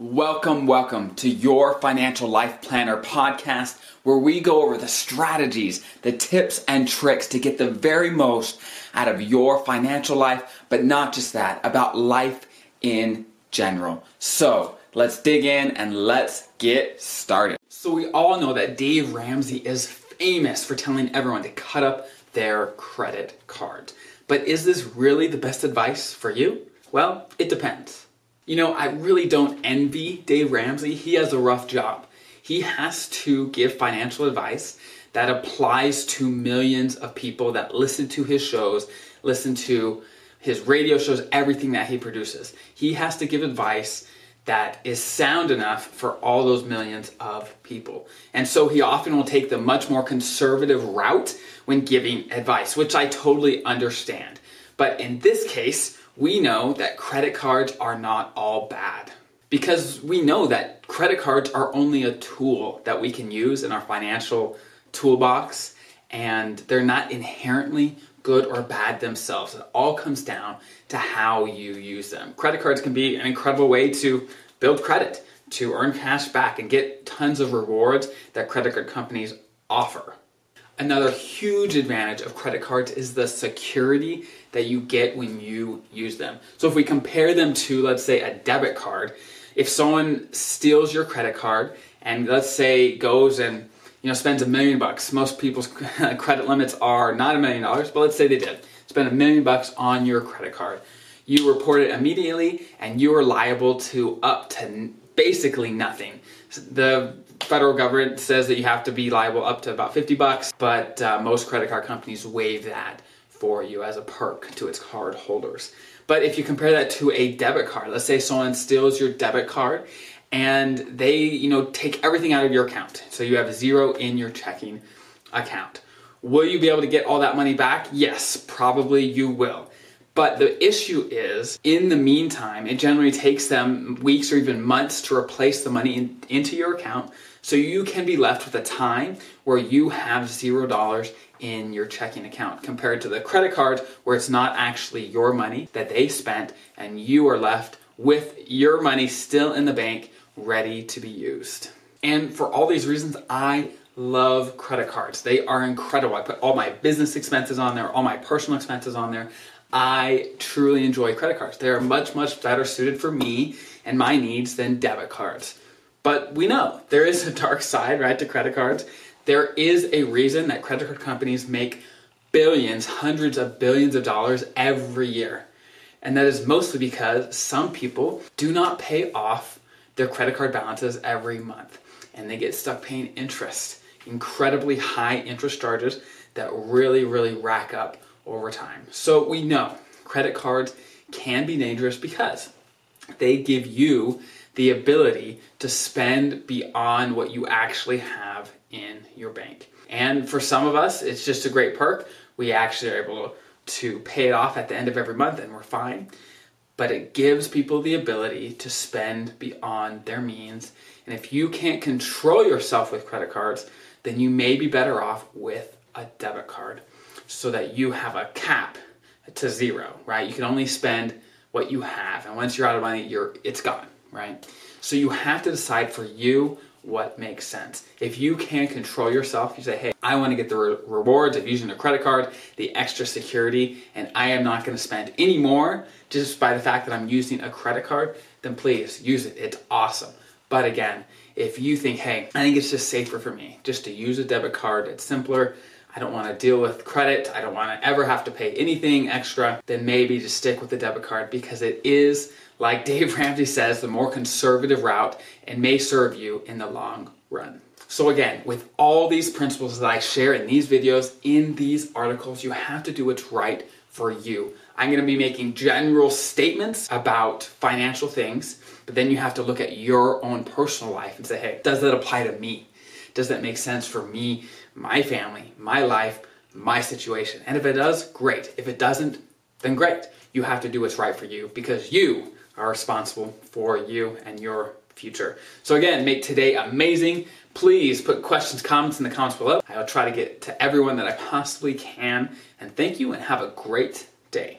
Welcome, welcome to your Financial Life Planner podcast, where we go over the strategies, the tips, and tricks to get the very most out of your financial life, but not just that, about life in general. So let's dig in and let's get started. So, we all know that Dave Ramsey is famous for telling everyone to cut up their credit card. But is this really the best advice for you? Well, it depends. You know, I really don't envy Dave Ramsey. He has a rough job. He has to give financial advice that applies to millions of people that listen to his shows, listen to his radio shows, everything that he produces. He has to give advice that is sound enough for all those millions of people. And so he often will take the much more conservative route when giving advice, which I totally understand. But in this case, we know that credit cards are not all bad because we know that credit cards are only a tool that we can use in our financial toolbox and they're not inherently good or bad themselves. It all comes down to how you use them. Credit cards can be an incredible way to build credit, to earn cash back, and get tons of rewards that credit card companies offer. Another huge advantage of credit cards is the security that you get when you use them. So if we compare them to, let's say, a debit card, if someone steals your credit card and let's say goes and you know spends a million bucks, most people's credit limits are not a million dollars, but let's say they did spend a million bucks on your credit card. You report it immediately, and you are liable to up to basically nothing. The federal government says that you have to be liable up to about 50 bucks, but uh, most credit card companies waive that for you as a perk to its card holders. But if you compare that to a debit card, let's say someone steals your debit card and they, you know, take everything out of your account. So you have zero in your checking account. Will you be able to get all that money back? Yes, probably you will. But the issue is, in the meantime, it generally takes them weeks or even months to replace the money in, into your account. So you can be left with a time where you have zero dollars in your checking account compared to the credit card where it's not actually your money that they spent and you are left with your money still in the bank ready to be used. And for all these reasons, I love credit cards. They are incredible. I put all my business expenses on there, all my personal expenses on there. I truly enjoy credit cards. They are much, much better suited for me and my needs than debit cards. But we know there is a dark side, right, to credit cards. There is a reason that credit card companies make billions, hundreds of billions of dollars every year. And that is mostly because some people do not pay off their credit card balances every month and they get stuck paying interest, incredibly high interest charges that really, really rack up over time. So we know credit cards can be dangerous because they give you the ability to spend beyond what you actually have in your bank. And for some of us, it's just a great perk. We actually are able to pay it off at the end of every month and we're fine. But it gives people the ability to spend beyond their means. And if you can't control yourself with credit cards, then you may be better off with a debit card so that you have a cap to zero, right? You can only spend what you have. And once you're out of money, you're it's gone, right? So you have to decide for you what makes sense. If you can't control yourself, you say, hey, I want to get the re- rewards of using a credit card, the extra security, and I am not going to spend any more just by the fact that I'm using a credit card, then please use it. It's awesome. But again, if you think, hey, I think it's just safer for me just to use a debit card, it's simpler. I don't want to deal with credit. I don't want to ever have to pay anything extra. Then maybe just stick with the debit card because it is like Dave Ramsey says, the more conservative route and may serve you in the long run. So again, with all these principles that I share in these videos, in these articles, you have to do what's right for you. I'm going to be making general statements about financial things, but then you have to look at your own personal life and say, hey, does that apply to me? Does that make sense for me, my family, my life, my situation? And if it does, great. If it doesn't, then great. You have to do what's right for you because you are responsible for you and your future. So again, make today amazing. Please put questions, comments in the comments below. I'll try to get to everyone that I possibly can. And thank you and have a great day.